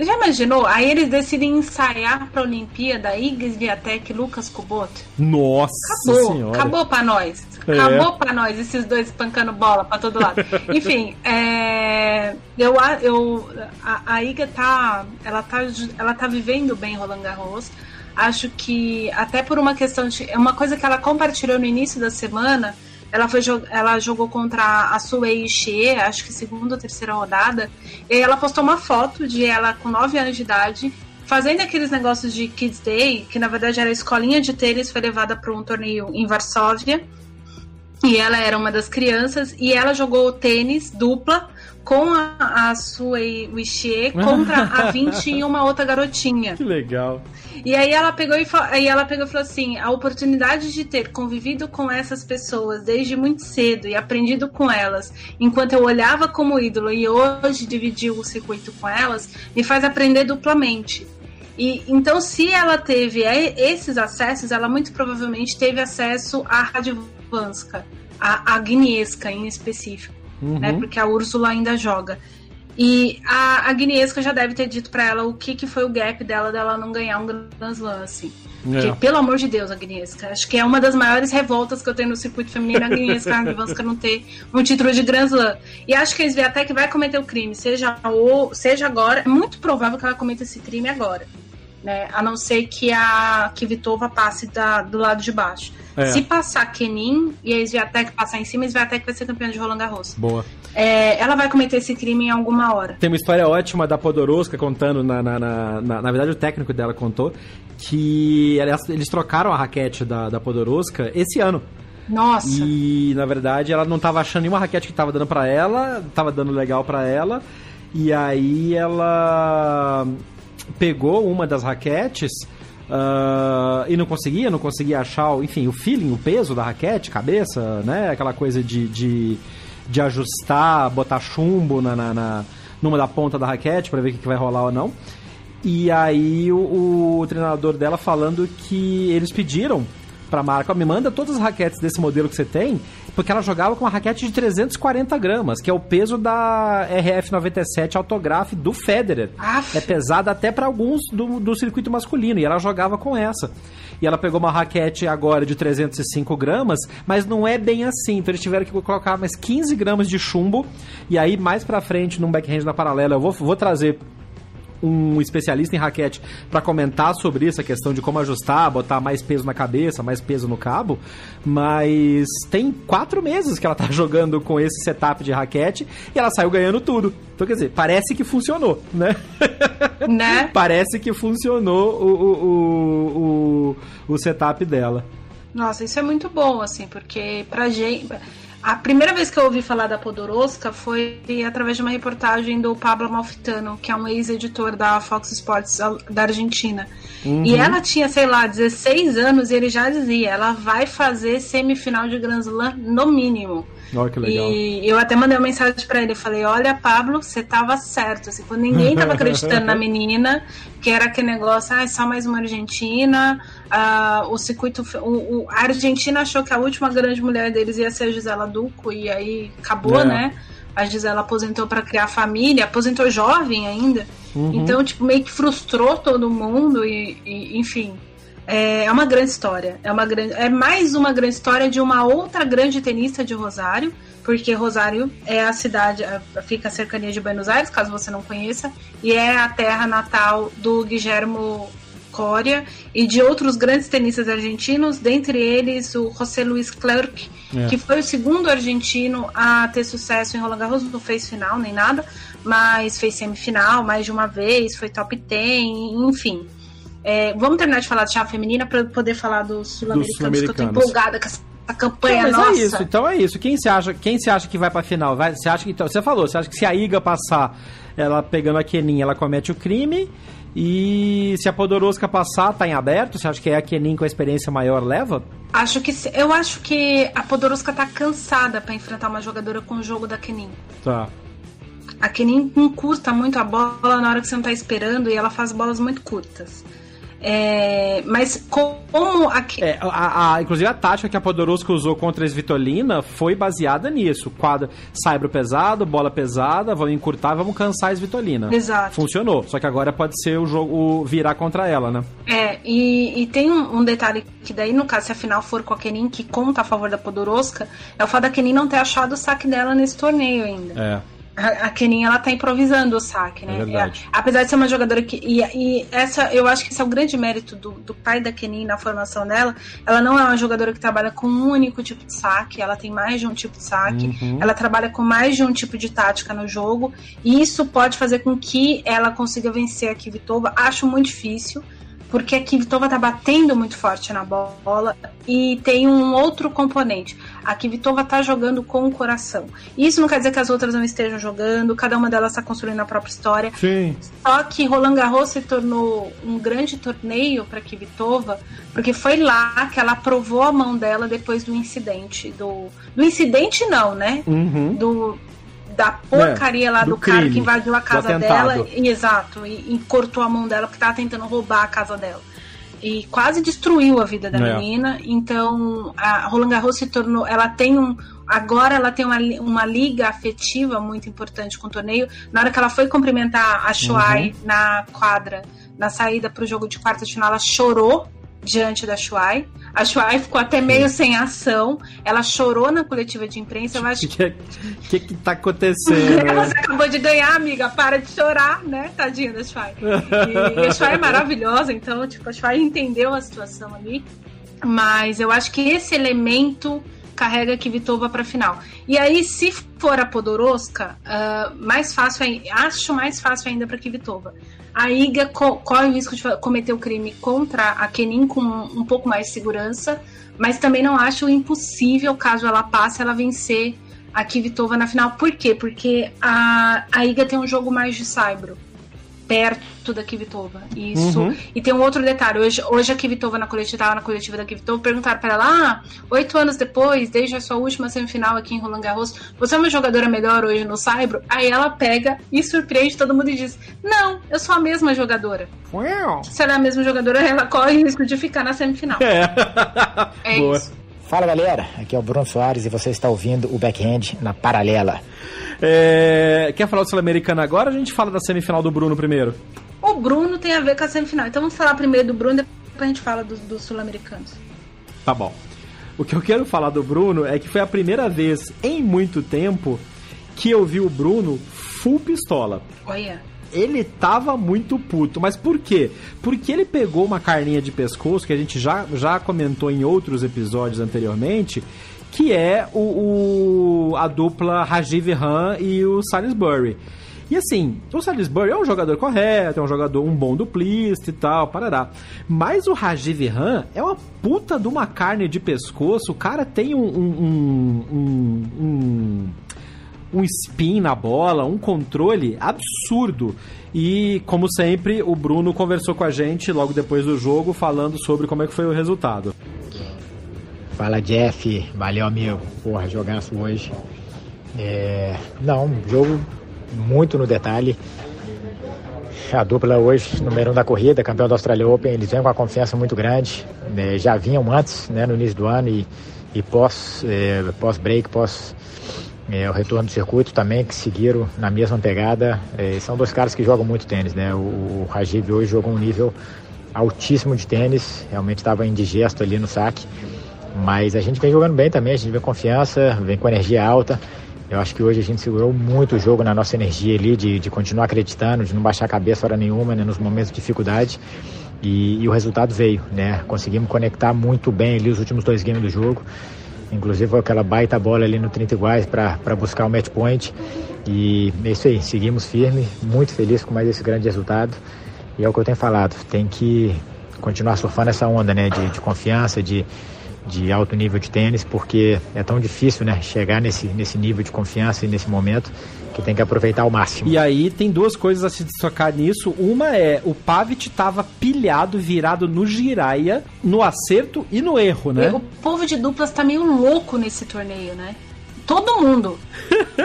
já imaginou? Aí eles decidem ensaiar pra Olimpíada Iggs Viatek e Lucas Kubota. Nossa acabou, senhora. Acabou pra nós. É. Acabou pra nós, esses dois espancando bola pra todo lado. [laughs] Enfim, é, eu, eu, a, a Iga tá ela, tá. ela tá vivendo bem Roland Garros. Acho que até por uma questão de. É uma coisa que ela compartilhou no início da semana ela, foi, ela jogou contra a Suei Xie, acho que segunda ou terceira rodada. E ela postou uma foto de ela com 9 anos de idade, fazendo aqueles negócios de Kids Day, que na verdade era a escolinha de tênis, foi levada para um torneio em Varsóvia. E ela era uma das crianças, e ela jogou tênis dupla com a, a Sui Wixie contra a [laughs] 20 e uma outra garotinha. Que legal. E aí ela pegou e, aí ela pegou e falou assim: a oportunidade de ter convivido com essas pessoas desde muito cedo e aprendido com elas, enquanto eu olhava como ídolo e hoje dividi o circuito com elas, me faz aprender duplamente. E então, se ela teve esses acessos, ela muito provavelmente teve acesso à Radvanska, a, a Guinesca em específico, uhum. né? Porque a Úrsula ainda joga. E a, a Guinesca já deve ter dito para ela o que, que foi o gap dela dela não ganhar um Grand Slam, assim. É. Porque, pelo amor de Deus, a Guinesca. Acho que é uma das maiores revoltas que eu tenho no circuito feminino, a Guinesca a Radvanska não ter um título de Grand Slam. E acho que a Sviatek vai cometer o crime, seja, ou, seja agora. É muito provável que ela cometa esse crime agora. Né? A não ser que a que Vitova passe da, do lado de baixo. É. Se passar Kenin e a Sviatek passar em cima, a Sviatek vai ser campeã de Roland Garros. Boa. É, ela vai cometer esse crime em alguma hora. Tem uma história ótima da Podoroska contando, na, na, na, na, na verdade o técnico dela contou, que eles, eles trocaram a raquete da, da Podoroska esse ano. Nossa. E na verdade ela não estava achando nenhuma raquete que estava dando para ela, estava dando legal para ela. E aí ela pegou uma das raquetes Uh, e não conseguia, não conseguia achar, enfim, o feeling, o peso da raquete, cabeça, né? Aquela coisa de, de, de ajustar, botar chumbo na, na, na, numa da ponta da raquete para ver o que, que, vai rolar ou não. E aí o, o treinador dela falando que eles pediram pra marca, me manda todas as raquetes desse modelo que você tem, porque ela jogava com uma raquete de 340 gramas, que é o peso da RF97 Autograph do Federer. Aff. É pesada até para alguns do, do circuito masculino, e ela jogava com essa. E ela pegou uma raquete agora de 305 gramas, mas não é bem assim. Então eles tiveram que colocar mais 15 gramas de chumbo. E aí, mais pra frente, num backhand na paralela, eu vou, vou trazer um especialista em raquete para comentar sobre isso, a questão de como ajustar, botar mais peso na cabeça, mais peso no cabo, mas tem quatro meses que ela tá [laughs] jogando com esse setup de raquete e ela saiu ganhando tudo. Então, quer dizer, parece que funcionou, né? Né? [laughs] parece que funcionou o, o, o, o setup dela. Nossa, isso é muito bom, assim, porque pra gente a primeira vez que eu ouvi falar da Podoroska foi através de uma reportagem do Pablo Malfitano, que é um ex-editor da Fox Sports da Argentina. Uhum. E ela tinha, sei lá, 16 anos e ele já dizia: ela vai fazer semifinal de Grand Slam no mínimo. Olha que legal. E eu até mandei uma mensagem para ele, falei, olha, Pablo, você tava certo, assim, quando ninguém tava [laughs] acreditando na menina, que era aquele negócio, ah, é só mais uma Argentina, uh, o circuito, o, o, a Argentina achou que a última grande mulher deles ia ser a Gisela Duco, e aí acabou, é. né? A Gisela aposentou para criar família, aposentou jovem ainda, uhum. então, tipo, meio que frustrou todo mundo, e, e enfim, é, é uma grande história. É, uma grande, é mais uma grande história de uma outra grande tenista de Rosário, porque Rosário é a cidade, fica a cercania de Buenos Aires, caso você não conheça, e é a terra natal do Guillermo Coria e de outros grandes tenistas argentinos, dentre eles o José Luiz Clerc, é. que foi o segundo argentino a ter sucesso em Roland Garros, não fez final nem nada, mas fez semifinal mais de uma vez, foi top 10, enfim. É, vamos terminar de falar de chave feminina para poder falar dos sul-americanos, sul que eu tô empolgada com essa campanha não, mas nossa. é isso, então é isso. Quem se acha, quem se acha que vai pra final? Vai, você acha que então, você falou, você acha que se a Iga passar, ela pegando a Kenin, ela comete o crime? E se a Podoroska passar, tá em aberto? Você acha que é a Kenin com a experiência maior leva? Acho que eu acho que a Podoroska tá cansada para enfrentar uma jogadora com o jogo da Kenin. Tá. A Kenin encurta muito a bola na hora que você não tá esperando e ela faz bolas muito curtas. É, mas como aqui. É, a, a, inclusive a tática que a Podoroska usou contra a Svitolina foi baseada nisso. Quadro, saibro pesado, bola pesada, vamos encurtar, vamos cansar a Svitolina. Exato. Funcionou. Só que agora pode ser o jogo virar contra ela, né? É, e, e tem um, um, detalhe que daí, no caso, se a final for com a Kenin, que conta a favor da Podoroska, é o fato da Kenin não ter achado o saque dela nesse torneio ainda. É a, Kenin ela tá improvisando o saque, né? É. É, apesar de ser uma jogadora que. E, e, essa, eu acho que esse é o grande mérito do, do pai da Kenin na formação dela. Ela não é uma jogadora que trabalha com um único tipo de saque, ela tem mais de um tipo de saque, uhum. ela trabalha com mais de um tipo de tática no jogo. E isso pode fazer com que ela consiga vencer a Kvitova. Acho muito difícil porque a Kvitova tá batendo muito forte na bola e tem um outro componente. A Kvitova tá jogando com o coração. Isso não quer dizer que as outras não estejam jogando, cada uma delas está construindo a própria história. Sim. Só que Roland Garros se tornou um grande torneio para Kvitova, porque foi lá que ela provou a mão dela depois do incidente. Do, do incidente, não, né? Uhum. Do, da porcaria é, lá do, do cara que invadiu a casa dela. E, exato, e, e, cortou a mão dela porque tava tentando roubar a casa dela. E quase destruiu a vida da é. menina. Então, a Roland Garros se tornou. Ela tem um. Agora ela tem uma, uma liga afetiva muito importante com o torneio. Na hora que ela foi cumprimentar a Shuai uhum. na quadra, na saída para o jogo de quarta de final, ela chorou diante da Shuai. A Shuai ficou até meio sem ação. Ela chorou na coletiva de imprensa. Eu acho [laughs] que. O que, que tá acontecendo? [laughs] Você acabou de ganhar, amiga. Para de chorar, né? Tadinha da Shuai. E, a Shuai é maravilhosa, então, tipo, a Shuai entendeu a situação ali. Mas eu acho que esse elemento carrega a Kvitova para final. E aí, se for a Podoroska, uh, mais fácil, acho mais fácil ainda para Kvitova a Iga corre o risco de cometer o crime contra a Kenin com um pouco mais de segurança, mas também não acho impossível, caso ela passe, ela vencer a Kvitova na final. Por quê? Porque a, a Iga tem um jogo mais de saibro perto da Kvitova. Isso. Uhum. E tem um outro detalhe. Hoje, hoje a Kvitova na coletiva, na coletiva da Kvitova, perguntaram para ela: ah, oito anos depois, desde a sua última semifinal aqui em Roland Garros, você é uma jogadora melhor hoje no Saibro? Aí ela pega e surpreende todo mundo e diz: Não, eu sou a mesma jogadora. Uau. Se ela é a mesma jogadora, [laughs] ela corre o risco de ficar na semifinal. É, é Boa. isso. Fala galera, aqui é o Bruno Soares e você está ouvindo o Backhand na Paralela. É... Quer falar do Sul-Americano agora ou a gente fala da semifinal do Bruno primeiro? O Bruno tem a ver com a semifinal. Então vamos falar primeiro do Bruno, depois a gente fala dos do sul-americanos. Tá bom. O que eu quero falar do Bruno é que foi a primeira vez em muito tempo que eu vi o Bruno full pistola. Olha. Ele tava muito puto. Mas por quê? Porque ele pegou uma carninha de pescoço que a gente já, já comentou em outros episódios anteriormente, que é o, o a dupla Rajiv Ram e o Salisbury. E assim, o Salisbury é um jogador correto, é um jogador, um bom duplista e tal, parará. Mas o Rajiv Ram é uma puta de uma carne de pescoço. O cara tem um, um, um, um um spin na bola, um controle absurdo. E, como sempre, o Bruno conversou com a gente logo depois do jogo, falando sobre como é que foi o resultado. Fala, Jeff. Valeu, amigo. Porra, jogaço hoje. É... Não, jogo muito no detalhe. A dupla hoje, número um da corrida, campeão da Australia Open, eles vêm com uma confiança muito grande. Né? Já vinham antes, né, no início do ano e, e é, pós break, pós é, o retorno do circuito também, que seguiram na mesma pegada. É, são dois caras que jogam muito tênis, né? O, o Rajiv hoje jogou um nível altíssimo de tênis, realmente estava indigesto ali no saque. Mas a gente vem jogando bem também, a gente vem com confiança, vem com energia alta. Eu acho que hoje a gente segurou muito o jogo na nossa energia ali, de, de continuar acreditando, de não baixar a cabeça hora nenhuma, né, nos momentos de dificuldade. E, e, o resultado veio, né? Conseguimos conectar muito bem ali os últimos dois games do jogo. Inclusive foi aquela baita bola ali no 30 iguais para buscar o match point. E é isso aí, seguimos firme, muito feliz com mais esse grande resultado. E é o que eu tenho falado, tem que continuar surfando essa onda, né? De, de confiança, de, de alto nível de tênis, porque é tão difícil, né? Chegar nesse, nesse nível de confiança e nesse momento que tem que aproveitar ao máximo. E aí tem duas coisas a se destacar nisso. Uma é o Pavic tava pilhado, virado no giraia, no acerto e no erro, né? O povo de duplas tá meio louco nesse torneio, né? Todo mundo.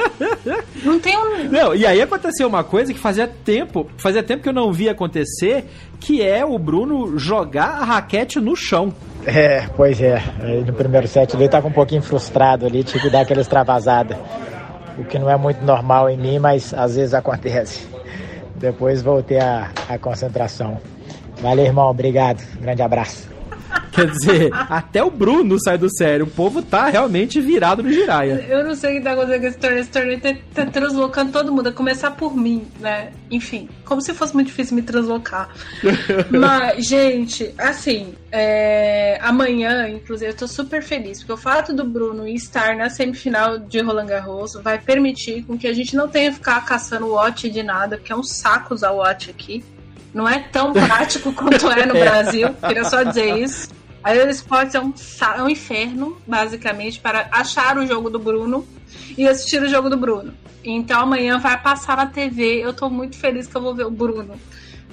[laughs] não tem um. Não, e aí aconteceu uma coisa que fazia tempo, fazia tempo que eu não via acontecer, que é o Bruno jogar a raquete no chão. É, pois é. No primeiro set ele estava um pouquinho frustrado ali, tinha que dar aquela extravasada. O que não é muito normal em mim, mas às vezes acontece. Depois voltei a, a concentração. Valeu, irmão. Obrigado. Grande abraço. Quer dizer, até o Bruno sai do sério. O povo tá realmente virado no giraia. Eu não sei o que tá acontecendo com esse torneio. Esse torneio tá, tá translocando todo mundo, a começar por mim, né? Enfim, como se fosse muito difícil me translocar. [laughs] Mas, gente, assim, é... amanhã, inclusive, eu tô super feliz, porque o fato do Bruno estar na semifinal de Roland Garros vai permitir com que a gente não tenha que ficar caçando watch de nada, porque é um saco usar watch aqui. Não é tão prático [laughs] quanto é no Brasil, queria só dizer isso. A Eurosport é um, é um inferno, basicamente, para achar o jogo do Bruno e assistir o jogo do Bruno. Então amanhã vai passar na TV. Eu tô muito feliz que eu vou ver o Bruno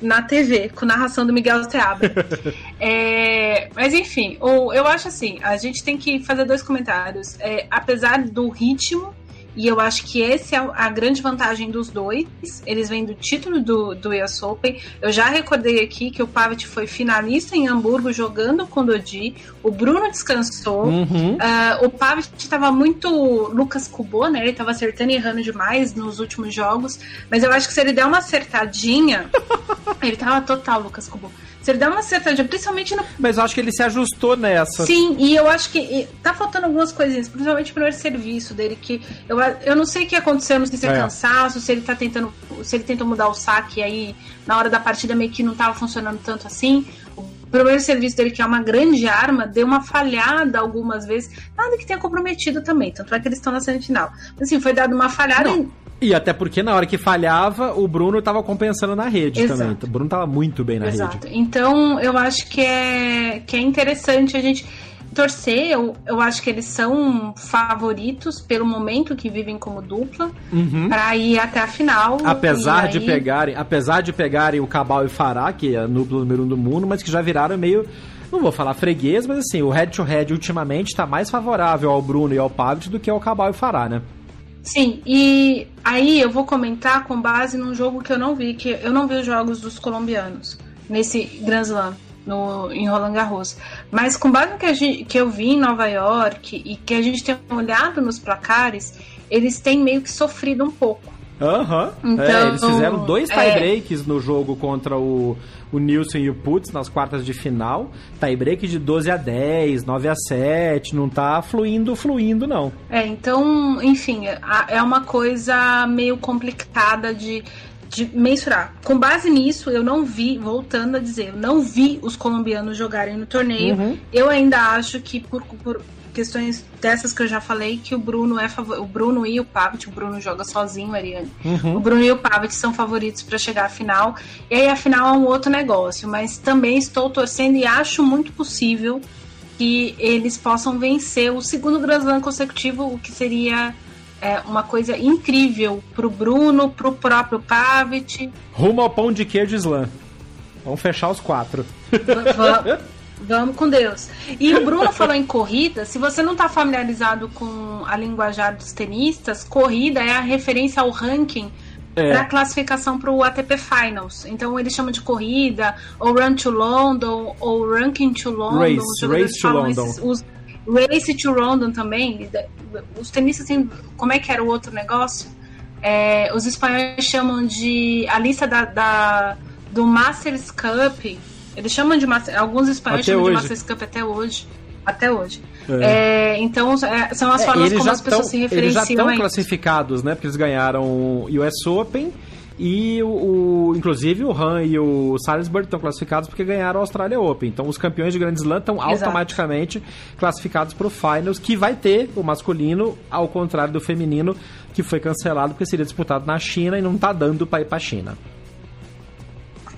na TV, com narração do Miguel Teabra. [laughs] é, mas enfim, eu acho assim, a gente tem que fazer dois comentários. É, apesar do ritmo e eu acho que essa é a grande vantagem dos dois. Eles vêm do título do, do US Open. Eu já recordei aqui que o Pavic foi finalista em Hamburgo jogando com o Dodi. O Bruno descansou. Uhum. Uh, o Pavic estava muito Lucas Cubô, né? Ele estava acertando e errando demais nos últimos jogos. Mas eu acho que se ele der uma acertadinha, [laughs] ele tava total Lucas Cubô. Ele der uma acertadinha, principalmente no. Mas eu acho que ele se ajustou nessa. Sim, e eu acho que tá faltando algumas coisinhas, principalmente o primeiro serviço dele, que eu, eu não sei o que aconteceu, não sei se é, é, cansaço, se ele tá tentando. Se ele tentou mudar o saque aí na hora da partida meio que não tava funcionando tanto assim. O primeiro serviço dele, que é uma grande arma, deu uma falhada algumas vezes. Nada que tenha comprometido também, tanto é que eles estão na semifinal. Assim, foi dado uma falhada. Não. E até porque na hora que falhava, o Bruno estava compensando na rede Exato. também. O Bruno estava muito bem na Exato. rede. Então, eu acho que é, que é interessante a gente torcer. Eu, eu acho que eles são favoritos pelo momento que vivem como dupla uhum. para ir até a final. Apesar de pegarem, apesar de pegarem o Cabal e o Fará, que é a dupla número um do mundo, mas que já viraram meio não vou falar freguês, mas assim, o head to head ultimamente está mais favorável ao Bruno e ao Pavic do que ao Cabal e Fará, né? Sim, e aí eu vou comentar com base num jogo que eu não vi, que eu não vi os jogos dos colombianos nesse Grand Slam. No, em Roland Garros. Mas com base no que, gente, que eu vi em Nova York e que a gente tem olhado nos placares, eles têm meio que sofrido um pouco. Aham. Uhum. Então, é, eles fizeram dois tie-breaks é... no jogo contra o, o Nilson e o Putz nas quartas de final. Tie-break de 12 a 10, 9 a 7, não tá fluindo, fluindo, não. É, então, enfim, é uma coisa meio complicada de de mensurar. Com base nisso, eu não vi, voltando a dizer, eu não vi os colombianos jogarem no torneio. Uhum. Eu ainda acho que por, por, questões dessas que eu já falei, que o Bruno é o Bruno e o Pavic, o Bruno joga sozinho, Ariane. Uhum. O Bruno e o Pavic são favoritos para chegar à final. E aí a final é um outro negócio, mas também estou torcendo e acho muito possível que eles possam vencer o segundo Grand Slam consecutivo, o que seria é, uma coisa incrível pro Bruno, pro próprio Pavic. Rumo ao pão de queijo Slam. Vamos fechar os quatro. [laughs] Vamos com Deus. E o Bruno falou em corrida. Se você não está familiarizado com a linguajar dos tenistas, corrida é a referência ao ranking é. para classificação para o ATP Finals. Então eles chamam de corrida, ou Run to London, ou Ranking to London. Race, race to London. Esses, os, race to London também. Os tenistas, assim, como é que era o outro negócio? É, os espanhóis chamam de a lista da, da do Masters Cup eles chamam de Master, alguns espanhóis até chamam hoje. de Masters Cup até hoje. Até hoje. É. É, então, é, são as é, formas como as pessoas tão, se referenciam. Eles já estão classificados, né? Porque eles ganharam o US Open e o, o, inclusive o Han e o Salisbury estão classificados porque ganharam a Australia Open. Então os campeões de Grand Slam estão automaticamente classificados para o Finals, que vai ter o masculino, ao contrário do feminino, que foi cancelado porque seria disputado na China e não está dando para ir para a China.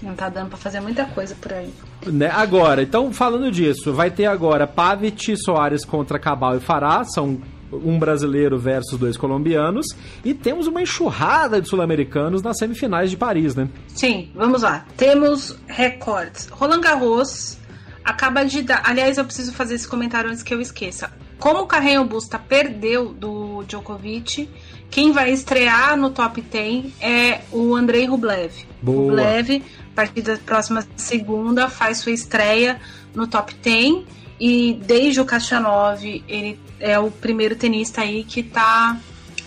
Não tá dando pra fazer muita coisa por aí. Né? Agora, então falando disso, vai ter agora Pavic Soares contra Cabal e Fará, são um brasileiro versus dois colombianos, e temos uma enxurrada de sul-americanos nas semifinais de Paris, né? Sim, vamos lá. Temos recordes. Roland Garros acaba de dar. Aliás, eu preciso fazer esse comentário antes que eu esqueça. Como o Carreño Busta perdeu do Djokovic, quem vai estrear no top 10 é o Andrei Rublev. Boa. Rublev, a partir da próxima segunda, faz sua estreia no top 10. E desde o Kachanov, ele é o primeiro tenista aí que tá,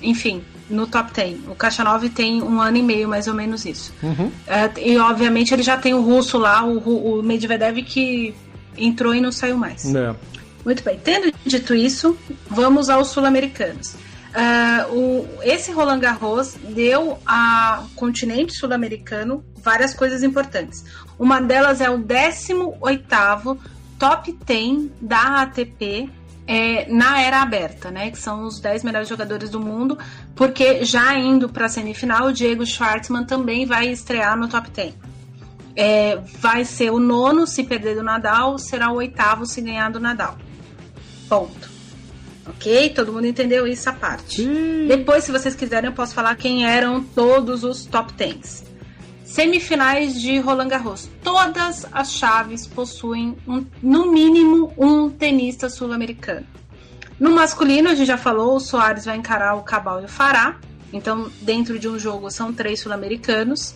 enfim, no top 10. O Kachanov tem um ano e meio, mais ou menos isso. Uhum. É, e obviamente ele já tem o russo lá, o, o Medvedev que entrou e não saiu mais. É. Muito bem, tendo dito isso, vamos aos sul-americanos. Ah, o- esse Roland Garros deu ao continente sul-americano várias coisas importantes. Uma delas é o 18º top 10 da ATP é, na era aberta, né? Que são os 10 melhores jogadores do mundo, porque já indo para a semifinal, o Diego Schwartzman também vai estrear no top 10. É, vai ser o nono se perder do Nadal, será o oitavo se ganhar do Nadal. Ponto. Ok? Todo mundo entendeu isso a parte. Ih. Depois, se vocês quiserem, eu posso falar quem eram todos os top 10. Semifinais de Roland Garros. Todas as chaves possuem, um- no mínimo, um tenista sul-americano. No masculino, a gente já falou, o Soares vai encarar o Cabal e o Fará. Então, dentro de um jogo, são três sul-americanos.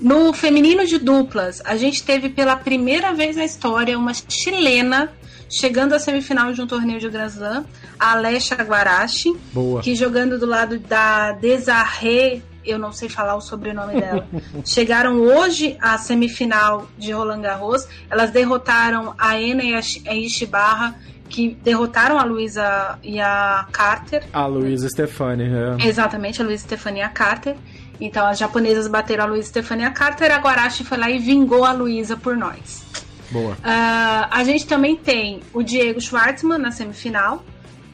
No feminino de duplas, a gente teve pela primeira vez na história uma chilena chegando à semifinal de um torneio de Grand Slam, a Alessia Guarachi, Boa. que jogando do lado da Desarré, eu não sei falar o sobrenome dela, [laughs] chegaram hoje à semifinal de Roland Garros. Elas derrotaram a Ena e a Shi- a Ishibarra, que derrotaram a Luísa e a Carter. A Luísa Stefani. É. Exatamente, a Luísa Stefania Carter. Então as japonesas bateram a Luísa Stefania Carter, a Guarachi foi lá e vingou a Luísa por nós. Boa. Ah, a gente também tem o Diego Schwartzman na semifinal,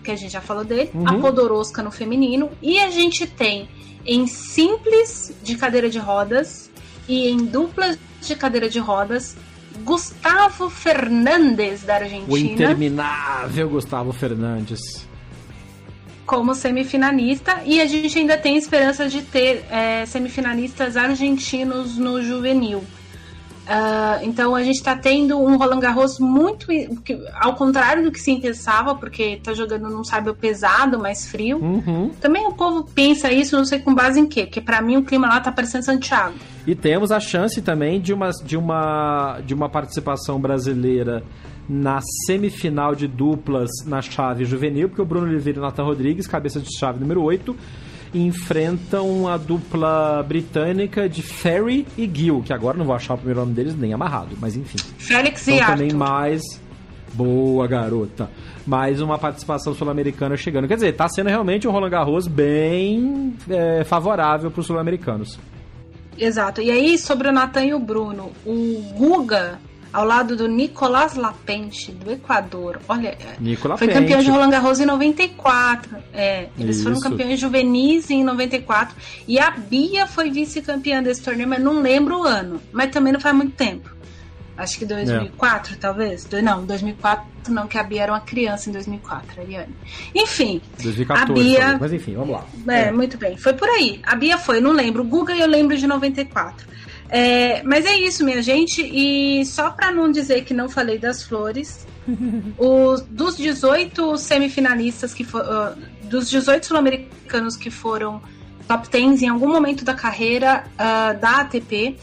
que a gente já falou dele, Uhum. a Podoroska no feminino, e a gente tem em simples de cadeira de rodas e em duplas de cadeira de rodas Gustavo Fernandes da O Argentina interminável Gustavo Fernandes. como semifinalista e a gente ainda tem esperança de ter é, semifinalistas argentinos no juvenil. Ah, então a gente está tendo um Roland Garros muito que- ao contrário do que se pensava, porque tá jogando num sábio pesado, mais frio. Uhum. Também o povo pensa isso, não sei com base em quê, porque para mim o clima lá tá parecendo Santiago. E temos a chance também de uma, de uma, de uma participação brasileira na semifinal de duplas na chave juvenil, porque o Bruno Oliveira e o Nathan Rodrigues, cabeça de chave número 8, enfrentam a dupla britânica de Ferry e Gill, que agora não vou achar o primeiro nome deles nem amarrado, mas enfim. Félix e Então Arthur. também mais. Boa, garota. Mais uma participação sul-americana chegando. Quer dizer, tá sendo realmente um Roland Garros bem é, favorável para os sul-americanos. Exato. E aí, sobre o Natan e o Bruno, o Guga, ao lado do Nicolás Lapente, do Equador, olha, Nicola foi Pente. campeão de Roland Garros em 94. É, eles foram Isso. campeões juvenis em 94. E a Bia foi vice-campeã desse torneio, mas não lembro o ano. Mas também não faz muito tempo. Acho que 2004, talvez. Do- Não, 2004 não, que a Bia era uma criança em 2004, Ariane. Enfim, 2014, A Bia- talvez, mas enfim, vamos lá. é, muito bem. Foi por aí. A Bia foi, não lembro. O Guga eu lembro de 94. É, mas é isso, minha gente. E só pra não dizer que não falei das flores, [laughs] os, dos 18 semifinalistas que foram. dos 18 sul-americanos que foram top 10 em algum momento da carreira ah, da ATP,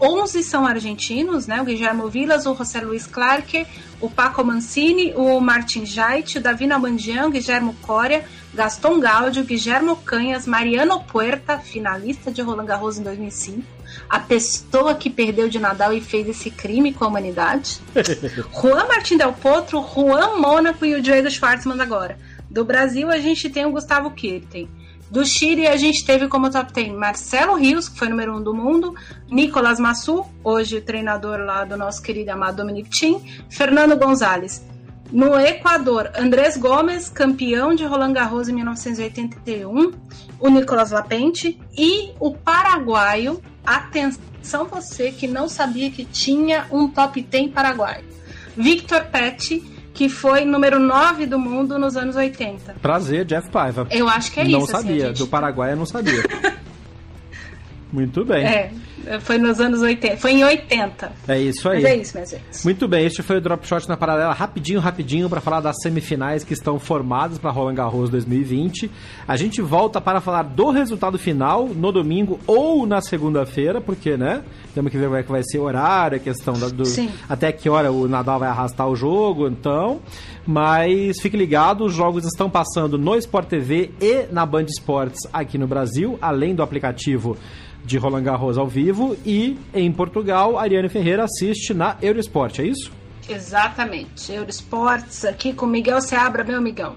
11 são argentinos, né? O Guilherme Vilas, o José Luiz Clarke, o Paco Mancini, o Martin Jait, o Davi Nabandian, o Guilherme Coria, Gaston Gaudio, Guilherme Canhas, Mariano Puerta, finalista de Roland Garros em 2005, a pessoa que perdeu de Nadal e fez esse crime com a humanidade. [laughs] Juan Martin Del Potro, Juan Mônaco e o Diego Schwartzman agora. Do Brasil, a gente tem o Gustavo Kirten. Do Chile, a gente teve como top 10 Marcelo Rios, que foi número 1 um do mundo, Nicolas Massu, hoje treinador lá do nosso querido amado Dominic Thiem, Fernando Gonzalez. No Equador, Andrés Gomes, campeão de Roland Garros em 1981, o Nicolas Lapente e o paraguaio Atenção você que não sabia que tinha um top 10 paraguaio. Victor Pet, que foi número 9 do mundo nos anos 80. Prazer, Jeff Paiva. Eu acho que é não isso. Não sabia, assim, gente... do Paraguai eu não sabia. [laughs] Muito bem. É, foi nos anos 80. Foi em 80. É isso aí. Mas é isso, minha gente. Muito bem, este foi o Drop Shot na paralela, rapidinho, rapidinho, para falar das semifinais que estão formadas para Roland Garros 2020. A gente volta para falar do resultado final no domingo ou na segunda-feira, porque, né? Temos que ver como é que vai ser o horário, a questão da, do. Sim. Até que hora o Nadal vai arrastar o jogo, então. Mas fique ligado, os jogos estão passando no Sport TV e na Band Esportes aqui no Brasil, além do aplicativo de Roland Garros ao vivo e em Portugal, Ariane Ferreira assiste na Eurosport, é isso? Exatamente. Eurosports aqui com Miguel Seabra, meu amigão.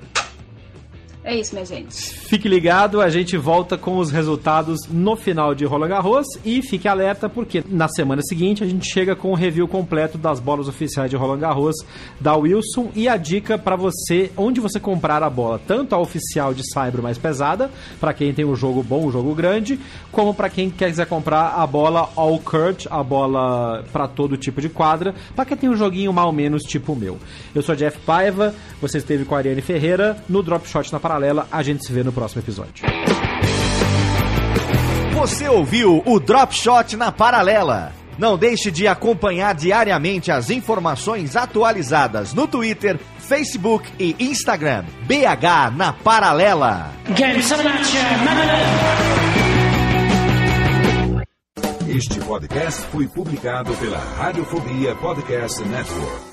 É isso, minha gente. Fique ligado, a gente volta com os resultados no final de Roland Garros e fique alerta porque na semana seguinte a gente chega com o review completo das bolas oficiais de Roland Garros da Wilson e a dica para você onde você comprar a bola, tanto a oficial de Saibro mais pesada, para quem tem um jogo bom, um jogo grande, como para quem quiser comprar a bola All Court, a bola para todo tipo de quadra, para quem tem um joguinho mal menos tipo o meu. Eu sou Jeff Paiva, você esteve com a Ariane Ferreira no Drop Shot na Paralela. A gente se vê no próximo episódio. Você ouviu o Drop Shot na Paralela. Não deixe de acompanhar diariamente as informações atualizadas no Twitter, Facebook e Instagram. BH na Paralela. Este podcast foi publicado pela Radiofobia Podcast Network.